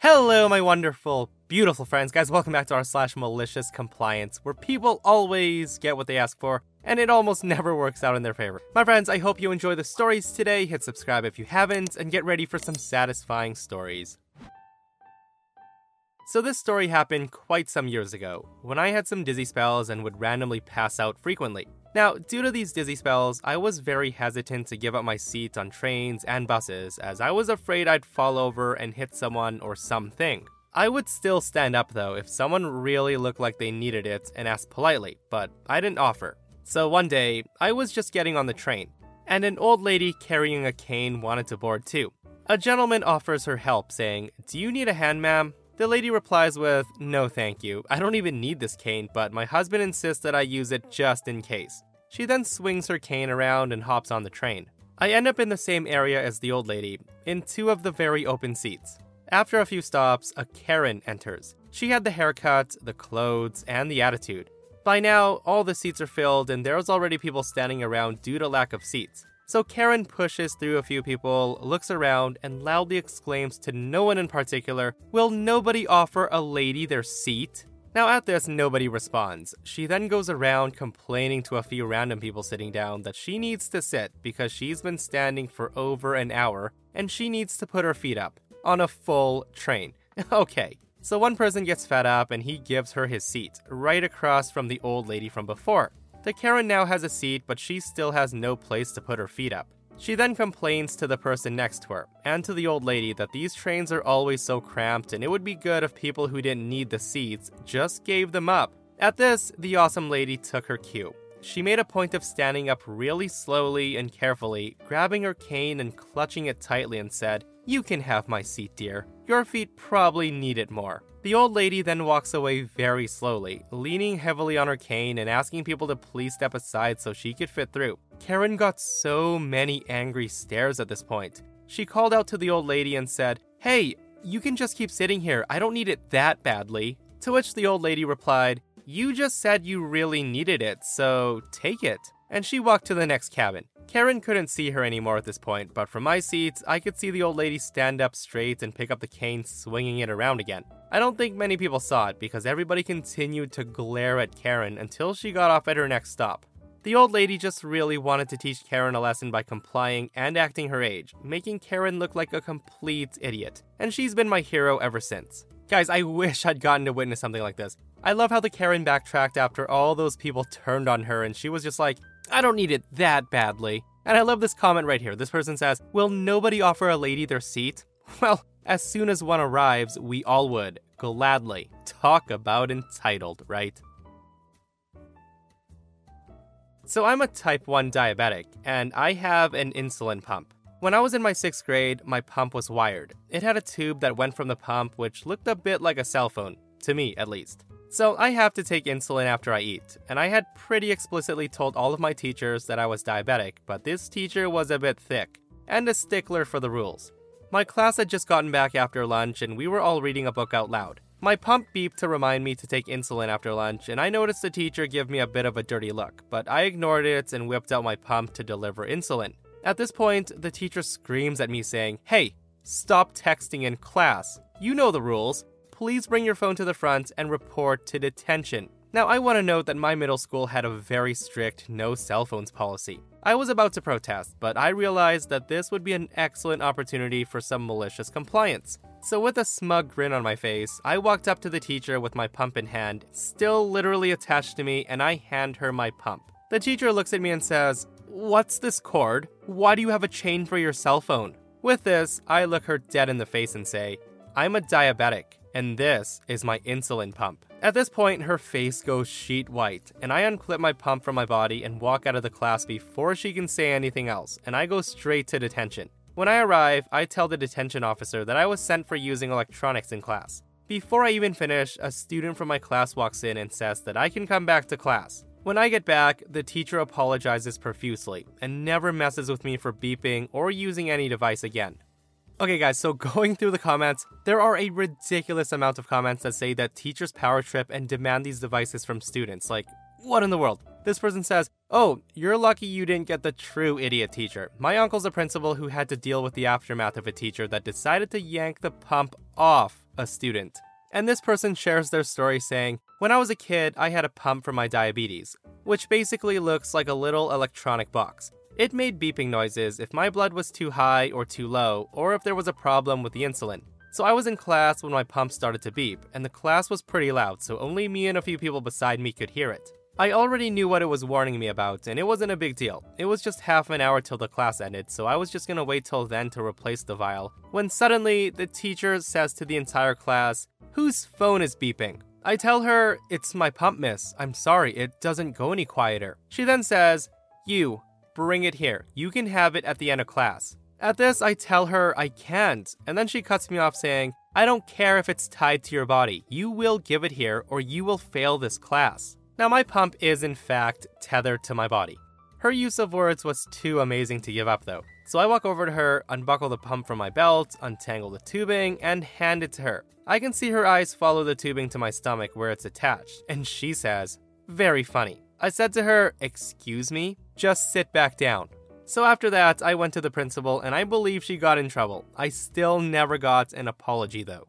Hello, my wonderful, beautiful friends. Guys, welcome back to our slash malicious compliance, where people always get what they ask for, and it almost never works out in their favor. My friends, I hope you enjoy the stories today. Hit subscribe if you haven't, and get ready for some satisfying stories. So, this story happened quite some years ago, when I had some dizzy spells and would randomly pass out frequently. Now, due to these dizzy spells, I was very hesitant to give up my seat on trains and buses, as I was afraid I'd fall over and hit someone or something. I would still stand up though if someone really looked like they needed it and asked politely, but I didn't offer. So one day, I was just getting on the train, and an old lady carrying a cane wanted to board too. A gentleman offers her help, saying, Do you need a hand, ma'am? The lady replies with, No, thank you. I don't even need this cane, but my husband insists that I use it just in case. She then swings her cane around and hops on the train. I end up in the same area as the old lady, in two of the very open seats. After a few stops, a Karen enters. She had the haircut, the clothes, and the attitude. By now, all the seats are filled, and there's already people standing around due to lack of seats. So Karen pushes through a few people, looks around, and loudly exclaims to no one in particular, Will nobody offer a lady their seat? Now, at this, nobody responds. She then goes around complaining to a few random people sitting down that she needs to sit because she's been standing for over an hour and she needs to put her feet up on a full train. okay, so one person gets fed up and he gives her his seat, right across from the old lady from before. The Karen now has a seat, but she still has no place to put her feet up. She then complains to the person next to her and to the old lady that these trains are always so cramped and it would be good if people who didn't need the seats just gave them up. At this, the awesome lady took her cue. She made a point of standing up really slowly and carefully, grabbing her cane and clutching it tightly, and said, You can have my seat, dear. Your feet probably need it more. The old lady then walks away very slowly, leaning heavily on her cane and asking people to please step aside so she could fit through. Karen got so many angry stares at this point. She called out to the old lady and said, Hey, you can just keep sitting here. I don't need it that badly. To which the old lady replied, You just said you really needed it, so take it. And she walked to the next cabin. Karen couldn't see her anymore at this point, but from my seat, I could see the old lady stand up straight and pick up the cane, swinging it around again. I don't think many people saw it because everybody continued to glare at Karen until she got off at her next stop. The old lady just really wanted to teach Karen a lesson by complying and acting her age, making Karen look like a complete idiot. And she's been my hero ever since. Guys, I wish I'd gotten to witness something like this. I love how the Karen backtracked after all those people turned on her and she was just like, I don't need it that badly. And I love this comment right here. This person says, Will nobody offer a lady their seat? Well, as soon as one arrives, we all would. Gladly. Talk about entitled, right? So I'm a type 1 diabetic, and I have an insulin pump. When I was in my sixth grade, my pump was wired. It had a tube that went from the pump, which looked a bit like a cell phone, to me at least. So I have to take insulin after I eat, and I had pretty explicitly told all of my teachers that I was diabetic, but this teacher was a bit thick, and a stickler for the rules. My class had just gotten back after lunch, and we were all reading a book out loud. My pump beeped to remind me to take insulin after lunch, and I noticed the teacher give me a bit of a dirty look, but I ignored it and whipped out my pump to deliver insulin. At this point, the teacher screams at me saying, Hey, stop texting in class. You know the rules. Please bring your phone to the front and report to detention. Now, I want to note that my middle school had a very strict no cell phones policy. I was about to protest, but I realized that this would be an excellent opportunity for some malicious compliance. So, with a smug grin on my face, I walked up to the teacher with my pump in hand, still literally attached to me, and I hand her my pump. The teacher looks at me and says, What's this cord? Why do you have a chain for your cell phone? With this, I look her dead in the face and say, I'm a diabetic, and this is my insulin pump. At this point, her face goes sheet white, and I unclip my pump from my body and walk out of the class before she can say anything else, and I go straight to detention. When I arrive, I tell the detention officer that I was sent for using electronics in class. Before I even finish, a student from my class walks in and says that I can come back to class. When I get back, the teacher apologizes profusely and never messes with me for beeping or using any device again. Okay, guys, so going through the comments, there are a ridiculous amount of comments that say that teachers power trip and demand these devices from students. Like, what in the world? This person says, Oh, you're lucky you didn't get the true idiot teacher. My uncle's a principal who had to deal with the aftermath of a teacher that decided to yank the pump off a student. And this person shares their story saying, When I was a kid, I had a pump for my diabetes, which basically looks like a little electronic box. It made beeping noises if my blood was too high or too low, or if there was a problem with the insulin. So I was in class when my pump started to beep, and the class was pretty loud, so only me and a few people beside me could hear it. I already knew what it was warning me about, and it wasn't a big deal. It was just half an hour till the class ended, so I was just gonna wait till then to replace the vial. When suddenly, the teacher says to the entire class, Whose phone is beeping? I tell her, It's my pump, miss. I'm sorry, it doesn't go any quieter. She then says, You, bring it here. You can have it at the end of class. At this, I tell her I can't, and then she cuts me off saying, I don't care if it's tied to your body. You will give it here, or you will fail this class. Now, my pump is in fact tethered to my body. Her use of words was too amazing to give up, though. So I walk over to her, unbuckle the pump from my belt, untangle the tubing, and hand it to her. I can see her eyes follow the tubing to my stomach where it's attached, and she says, Very funny. I said to her, Excuse me? Just sit back down. So after that, I went to the principal, and I believe she got in trouble. I still never got an apology, though.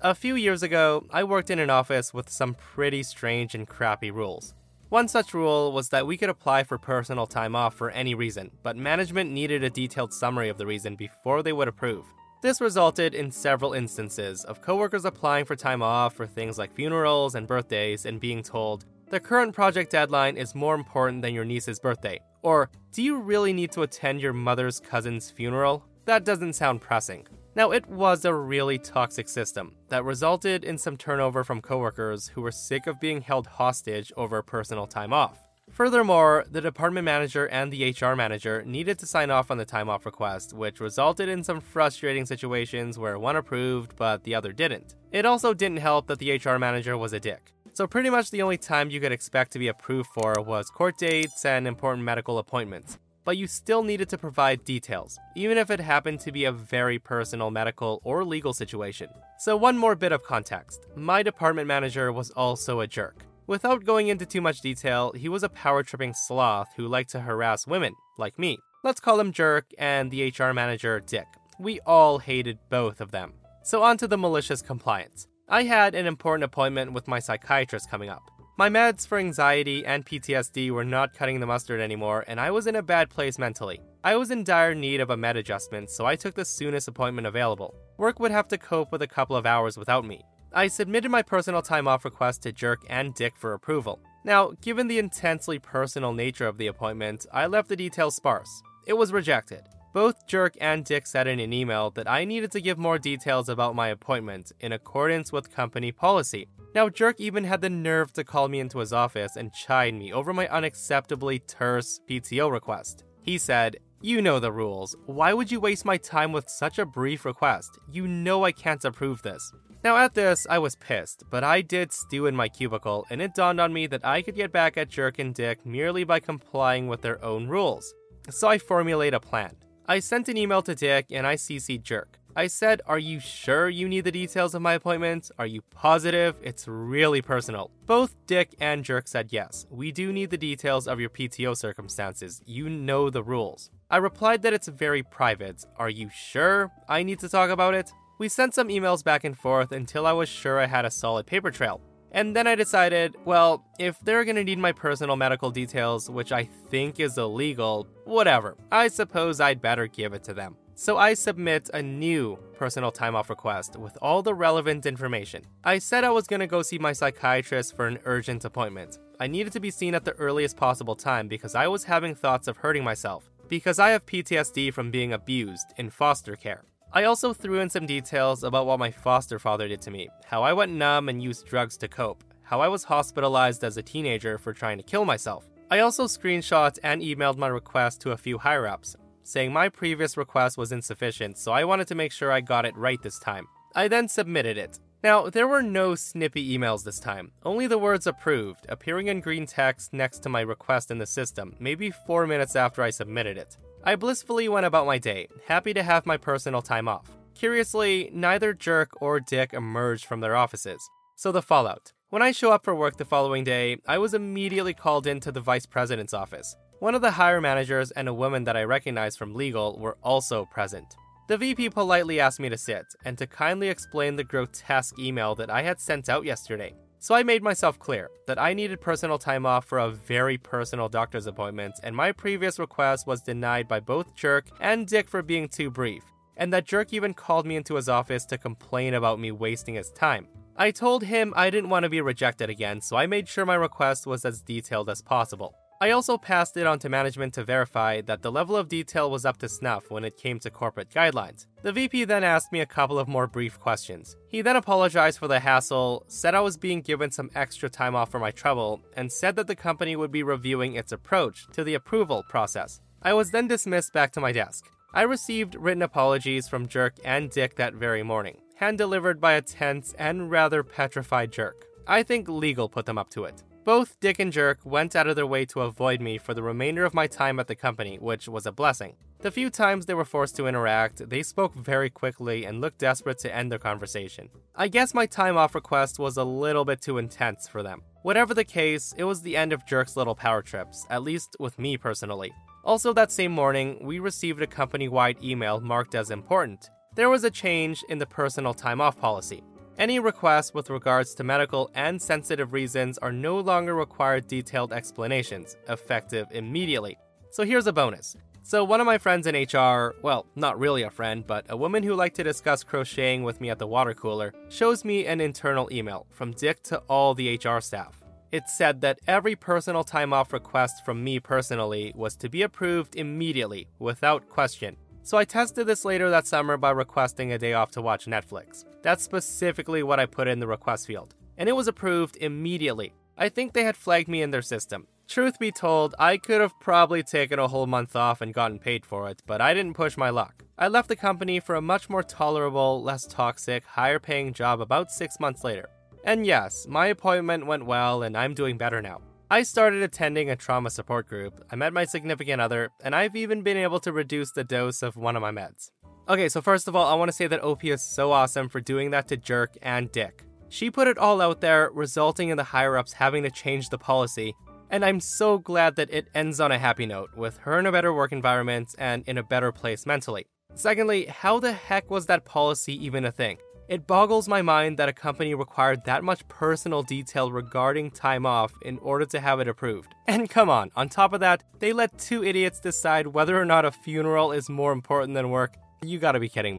A few years ago, I worked in an office with some pretty strange and crappy rules. One such rule was that we could apply for personal time off for any reason, but management needed a detailed summary of the reason before they would approve. This resulted in several instances of coworkers applying for time off for things like funerals and birthdays and being told, the current project deadline is more important than your niece's birthday. Or, do you really need to attend your mother's cousin's funeral? That doesn't sound pressing. Now, it was a really toxic system that resulted in some turnover from coworkers who were sick of being held hostage over personal time off. Furthermore, the department manager and the HR manager needed to sign off on the time off request, which resulted in some frustrating situations where one approved but the other didn't. It also didn't help that the HR manager was a dick. So, pretty much the only time you could expect to be approved for was court dates and important medical appointments but you still needed to provide details, even if it happened to be a very personal medical or legal situation. So, one more bit of context my department manager was also a jerk. Without going into too much detail, he was a power tripping sloth who liked to harass women, like me. Let's call him Jerk and the HR manager Dick. We all hated both of them. So, on to the malicious compliance. I had an important appointment with my psychiatrist coming up. My meds for anxiety and PTSD were not cutting the mustard anymore, and I was in a bad place mentally. I was in dire need of a med adjustment, so I took the soonest appointment available. Work would have to cope with a couple of hours without me. I submitted my personal time off request to Jerk and Dick for approval. Now, given the intensely personal nature of the appointment, I left the details sparse. It was rejected. Both Jerk and Dick said in an email that I needed to give more details about my appointment in accordance with company policy. Now, Jerk even had the nerve to call me into his office and chide me over my unacceptably terse PTO request. He said, You know the rules. Why would you waste my time with such a brief request? You know I can't approve this. Now, at this, I was pissed, but I did stew in my cubicle, and it dawned on me that I could get back at Jerk and Dick merely by complying with their own rules. So I formulate a plan. I sent an email to Dick and I CC'd Jerk. I said, Are you sure you need the details of my appointment? Are you positive? It's really personal. Both Dick and Jerk said yes. We do need the details of your PTO circumstances. You know the rules. I replied that it's very private. Are you sure I need to talk about it? We sent some emails back and forth until I was sure I had a solid paper trail. And then I decided, well, if they're gonna need my personal medical details, which I think is illegal, whatever. I suppose I'd better give it to them. So I submit a new personal time off request with all the relevant information. I said I was gonna go see my psychiatrist for an urgent appointment. I needed to be seen at the earliest possible time because I was having thoughts of hurting myself, because I have PTSD from being abused in foster care. I also threw in some details about what my foster father did to me, how I went numb and used drugs to cope, how I was hospitalized as a teenager for trying to kill myself. I also screenshot and emailed my request to a few higher ups, saying my previous request was insufficient, so I wanted to make sure I got it right this time. I then submitted it. Now, there were no snippy emails this time, only the words approved appearing in green text next to my request in the system, maybe four minutes after I submitted it. I blissfully went about my day, happy to have my personal time off. Curiously, neither Jerk or Dick emerged from their offices. So the fallout. When I show up for work the following day, I was immediately called into the vice president's office. One of the higher managers and a woman that I recognize from legal were also present. The VP politely asked me to sit and to kindly explain the grotesque email that I had sent out yesterday. So I made myself clear that I needed personal time off for a very personal doctor's appointment, and my previous request was denied by both Jerk and Dick for being too brief and that jerk even called me into his office to complain about me wasting his time. I told him I didn't want to be rejected again, so I made sure my request was as detailed as possible. I also passed it on to management to verify that the level of detail was up to snuff when it came to corporate guidelines. The VP then asked me a couple of more brief questions. He then apologized for the hassle, said I was being given some extra time off for my trouble, and said that the company would be reviewing its approach to the approval process. I was then dismissed back to my desk. I received written apologies from Jerk and Dick that very morning, hand delivered by a tense and rather petrified Jerk. I think legal put them up to it. Both Dick and Jerk went out of their way to avoid me for the remainder of my time at the company, which was a blessing. The few times they were forced to interact, they spoke very quickly and looked desperate to end their conversation. I guess my time off request was a little bit too intense for them. Whatever the case, it was the end of Jerk's little power trips, at least with me personally. Also, that same morning, we received a company wide email marked as important. There was a change in the personal time off policy. Any requests with regards to medical and sensitive reasons are no longer required detailed explanations, effective immediately. So here's a bonus. So, one of my friends in HR, well, not really a friend, but a woman who liked to discuss crocheting with me at the water cooler, shows me an internal email from Dick to all the HR staff. It said that every personal time off request from me personally was to be approved immediately, without question. So I tested this later that summer by requesting a day off to watch Netflix. That's specifically what I put in the request field. And it was approved immediately. I think they had flagged me in their system. Truth be told, I could have probably taken a whole month off and gotten paid for it, but I didn't push my luck. I left the company for a much more tolerable, less toxic, higher paying job about six months later. And yes, my appointment went well and I'm doing better now. I started attending a trauma support group, I met my significant other, and I've even been able to reduce the dose of one of my meds. Okay, so first of all, I want to say that OP is so awesome for doing that to Jerk and Dick. She put it all out there, resulting in the higher ups having to change the policy, and I'm so glad that it ends on a happy note, with her in a better work environment and in a better place mentally. Secondly, how the heck was that policy even a thing? It boggles my mind that a company required that much personal detail regarding time off in order to have it approved. And come on, on top of that, they let two idiots decide whether or not a funeral is more important than work. You gotta be kidding me.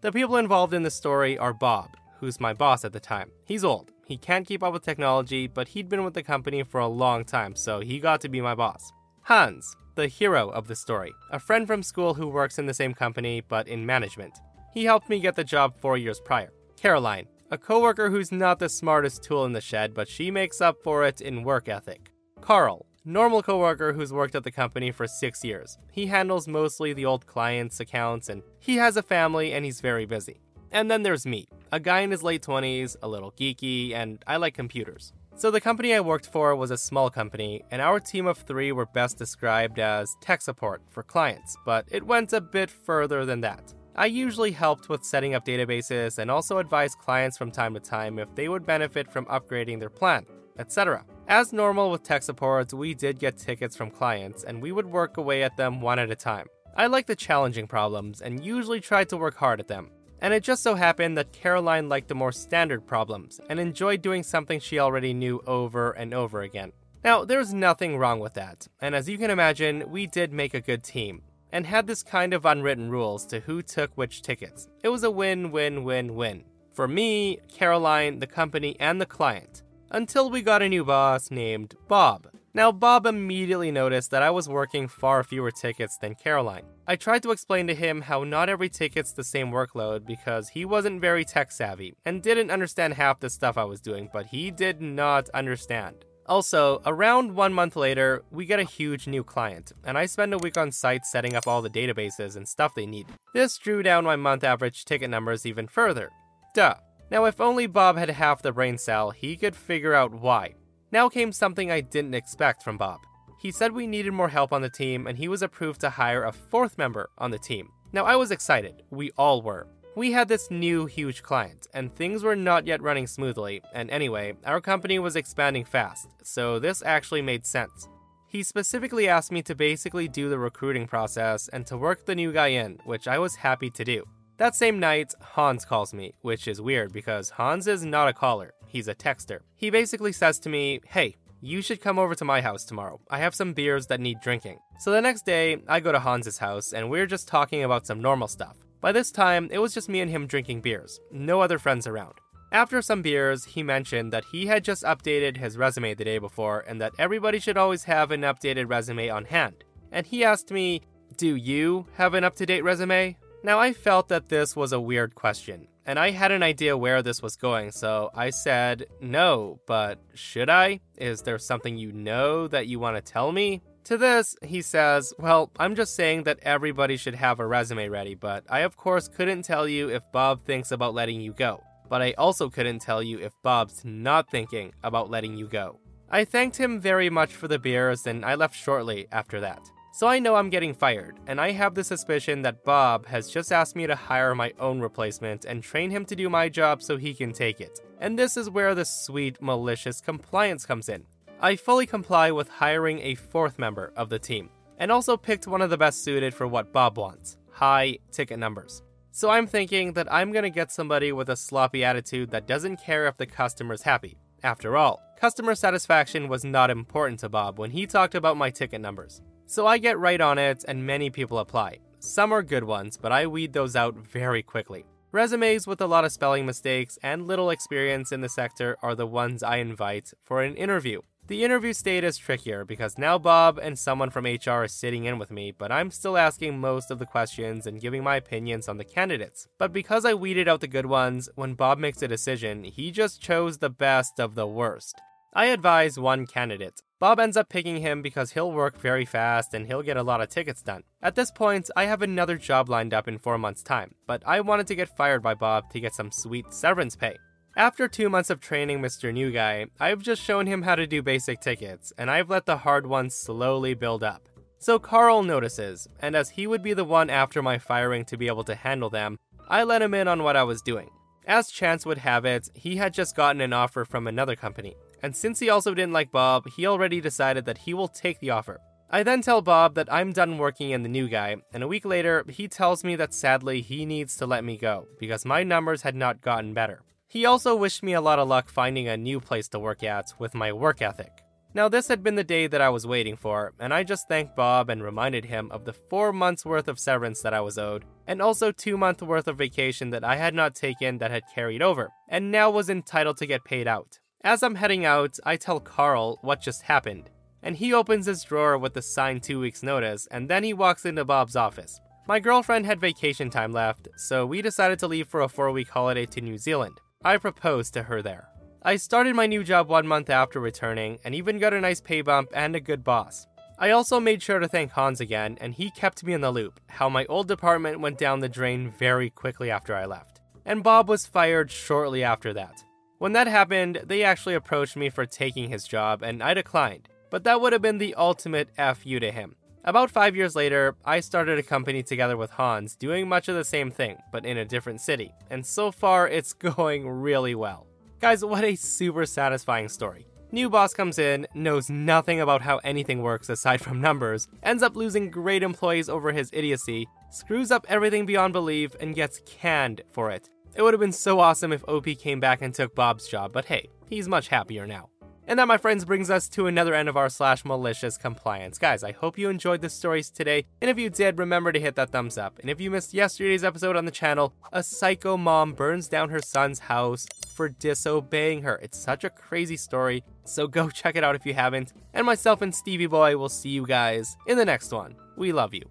The people involved in the story are Bob, who's my boss at the time. He's old. He can't keep up with technology, but he'd been with the company for a long time, so he got to be my boss. Hans, the hero of the story, a friend from school who works in the same company but in management. He helped me get the job four years prior. Caroline, a coworker who's not the smartest tool in the shed, but she makes up for it in work ethic. Carl, normal coworker who's worked at the company for six years. He handles mostly the old clients' accounts, and he has a family and he's very busy. And then there's me, a guy in his late 20s, a little geeky, and I like computers. So, the company I worked for was a small company, and our team of three were best described as tech support for clients, but it went a bit further than that. I usually helped with setting up databases and also advised clients from time to time if they would benefit from upgrading their plan, etc. As normal with tech support, we did get tickets from clients, and we would work away at them one at a time. I like the challenging problems and usually tried to work hard at them. And it just so happened that Caroline liked the more standard problems and enjoyed doing something she already knew over and over again. Now, there's nothing wrong with that, and as you can imagine, we did make a good team and had this kind of unwritten rules to who took which tickets. It was a win win win win. For me, Caroline, the company, and the client, until we got a new boss named Bob. Now, Bob immediately noticed that I was working far fewer tickets than Caroline. I tried to explain to him how not every ticket's the same workload because he wasn't very tech savvy and didn't understand half the stuff I was doing, but he did not understand. Also, around one month later, we get a huge new client, and I spend a week on site setting up all the databases and stuff they need. This drew down my month average ticket numbers even further. Duh. Now, if only Bob had half the brain cell, he could figure out why. Now came something I didn't expect from Bob. He said we needed more help on the team and he was approved to hire a fourth member on the team. Now I was excited, we all were. We had this new huge client, and things were not yet running smoothly, and anyway, our company was expanding fast, so this actually made sense. He specifically asked me to basically do the recruiting process and to work the new guy in, which I was happy to do. That same night, Hans calls me, which is weird because Hans is not a caller, he's a texter. He basically says to me, Hey, you should come over to my house tomorrow. I have some beers that need drinking. So the next day, I go to Hans's house and we're just talking about some normal stuff. By this time, it was just me and him drinking beers, no other friends around. After some beers, he mentioned that he had just updated his resume the day before and that everybody should always have an updated resume on hand. And he asked me, Do you have an up to date resume? Now, I felt that this was a weird question, and I had an idea where this was going, so I said, No, but should I? Is there something you know that you want to tell me? To this, he says, Well, I'm just saying that everybody should have a resume ready, but I of course couldn't tell you if Bob thinks about letting you go. But I also couldn't tell you if Bob's not thinking about letting you go. I thanked him very much for the beers and I left shortly after that. So I know I'm getting fired, and I have the suspicion that Bob has just asked me to hire my own replacement and train him to do my job so he can take it. And this is where the sweet, malicious compliance comes in. I fully comply with hiring a fourth member of the team, and also picked one of the best suited for what Bob wants high ticket numbers. So I'm thinking that I'm gonna get somebody with a sloppy attitude that doesn't care if the customer's happy. After all, customer satisfaction was not important to Bob when he talked about my ticket numbers. So I get right on it, and many people apply. Some are good ones, but I weed those out very quickly. Resumes with a lot of spelling mistakes and little experience in the sector are the ones I invite for an interview. The interview state is trickier because now Bob and someone from HR are sitting in with me, but I'm still asking most of the questions and giving my opinions on the candidates. But because I weeded out the good ones, when Bob makes a decision, he just chose the best of the worst. I advise one candidate. Bob ends up picking him because he'll work very fast and he'll get a lot of tickets done. At this point, I have another job lined up in four months' time, but I wanted to get fired by Bob to get some sweet severance pay. After two months of training Mr. New Guy, I've just shown him how to do basic tickets, and I've let the hard ones slowly build up. So Carl notices, and as he would be the one after my firing to be able to handle them, I let him in on what I was doing. As chance would have it, he had just gotten an offer from another company, and since he also didn't like Bob, he already decided that he will take the offer. I then tell Bob that I'm done working in the new guy, and a week later, he tells me that sadly he needs to let me go because my numbers had not gotten better. He also wished me a lot of luck finding a new place to work at with my work ethic. Now, this had been the day that I was waiting for, and I just thanked Bob and reminded him of the four months worth of severance that I was owed, and also two months worth of vacation that I had not taken that had carried over, and now was entitled to get paid out. As I'm heading out, I tell Carl what just happened, and he opens his drawer with the signed two weeks' notice, and then he walks into Bob's office. My girlfriend had vacation time left, so we decided to leave for a four week holiday to New Zealand. I proposed to her there. I started my new job one month after returning, and even got a nice pay bump and a good boss. I also made sure to thank Hans again, and he kept me in the loop how my old department went down the drain very quickly after I left. And Bob was fired shortly after that. When that happened, they actually approached me for taking his job, and I declined. But that would have been the ultimate F you to him. About five years later, I started a company together with Hans, doing much of the same thing, but in a different city, and so far it's going really well. Guys, what a super satisfying story. New boss comes in, knows nothing about how anything works aside from numbers, ends up losing great employees over his idiocy, screws up everything beyond belief, and gets canned for it. It would have been so awesome if OP came back and took Bob's job, but hey, he's much happier now. And that, my friends, brings us to another end of our slash malicious compliance. Guys, I hope you enjoyed the stories today, and if you did, remember to hit that thumbs up. And if you missed yesterday's episode on the channel, a psycho mom burns down her son's house for disobeying her. It's such a crazy story, so go check it out if you haven't. And myself and Stevie Boy will see you guys in the next one. We love you.